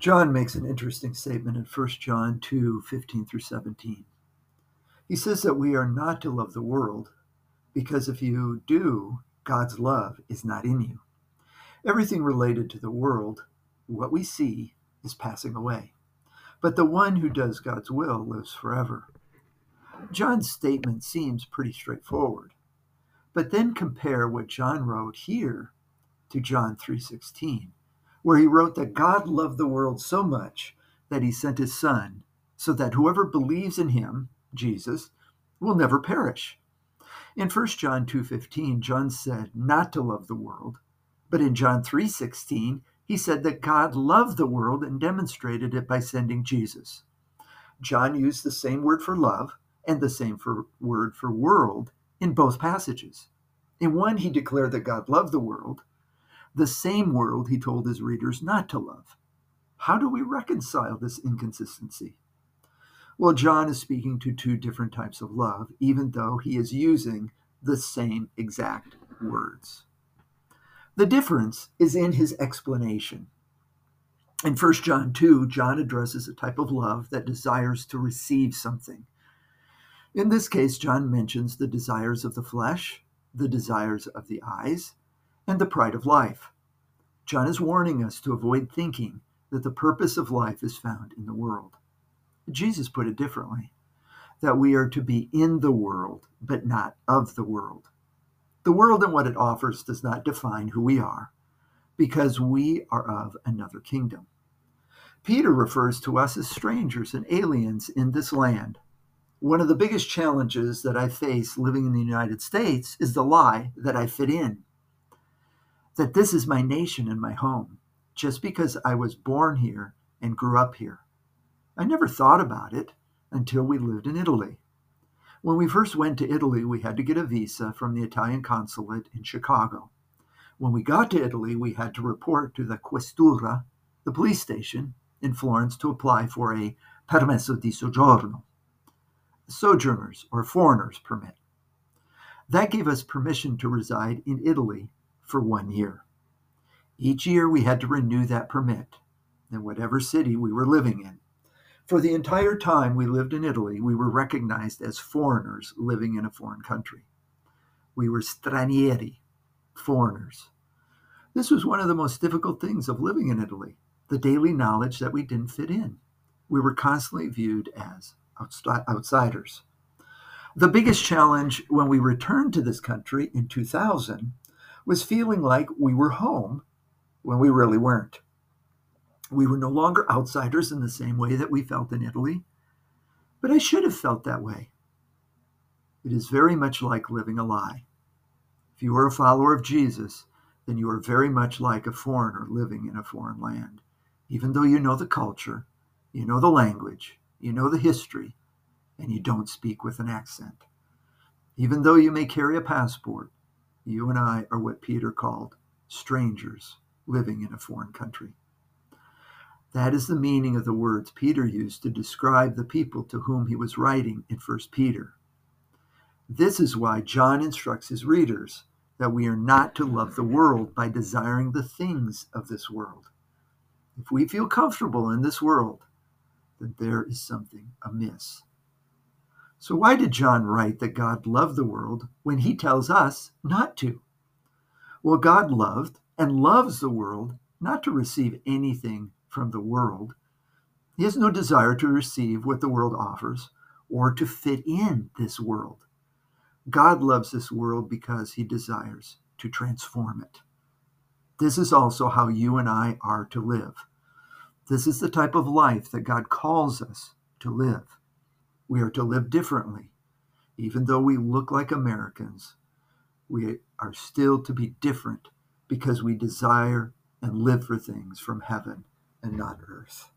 John makes an interesting statement in 1 John 2 15 through 17. He says that we are not to love the world because if you do, God's love is not in you. Everything related to the world, what we see, is passing away. But the one who does God's will lives forever. John's statement seems pretty straightforward. But then compare what John wrote here to John 3:16 where he wrote that God loved the world so much that he sent his son so that whoever believes in him, Jesus, will never perish. In 1 John 2:15, John said not to love the world, but in John 3:16, he said that God loved the world and demonstrated it by sending Jesus. John used the same word for love and the same for word for world in both passages. In one, he declared that God loved the world, the same world he told his readers not to love. How do we reconcile this inconsistency? Well, John is speaking to two different types of love, even though he is using the same exact words. The difference is in his explanation. In 1 John 2, John addresses a type of love that desires to receive something. In this case, John mentions the desires of the flesh, the desires of the eyes, and the pride of life. John is warning us to avoid thinking that the purpose of life is found in the world. Jesus put it differently that we are to be in the world, but not of the world. The world and what it offers does not define who we are, because we are of another kingdom. Peter refers to us as strangers and aliens in this land. One of the biggest challenges that I face living in the United States is the lie that I fit in that this is my nation and my home, just because I was born here and grew up here. I never thought about it until we lived in Italy. When we first went to Italy, we had to get a visa from the Italian consulate in Chicago. When we got to Italy, we had to report to the Questura, the police station in Florence, to apply for a permesso di soggiorno, sojourners or foreigners permit. That gave us permission to reside in Italy for one year. Each year we had to renew that permit in whatever city we were living in. For the entire time we lived in Italy, we were recognized as foreigners living in a foreign country. We were stranieri, foreigners. This was one of the most difficult things of living in Italy the daily knowledge that we didn't fit in. We were constantly viewed as outsiders. The biggest challenge when we returned to this country in 2000 was feeling like we were home when we really weren't. We were no longer outsiders in the same way that we felt in Italy, but I should have felt that way. It is very much like living a lie. If you are a follower of Jesus, then you are very much like a foreigner living in a foreign land. Even though you know the culture, you know the language, you know the history, and you don't speak with an accent. Even though you may carry a passport, you and I are what Peter called strangers living in a foreign country. That is the meaning of the words Peter used to describe the people to whom he was writing in 1 Peter. This is why John instructs his readers that we are not to love the world by desiring the things of this world. If we feel comfortable in this world, then there is something amiss. So, why did John write that God loved the world when he tells us not to? Well, God loved and loves the world not to receive anything from the world. He has no desire to receive what the world offers or to fit in this world. God loves this world because he desires to transform it. This is also how you and I are to live. This is the type of life that God calls us to live. We are to live differently. Even though we look like Americans, we are still to be different because we desire and live for things from heaven and not earth.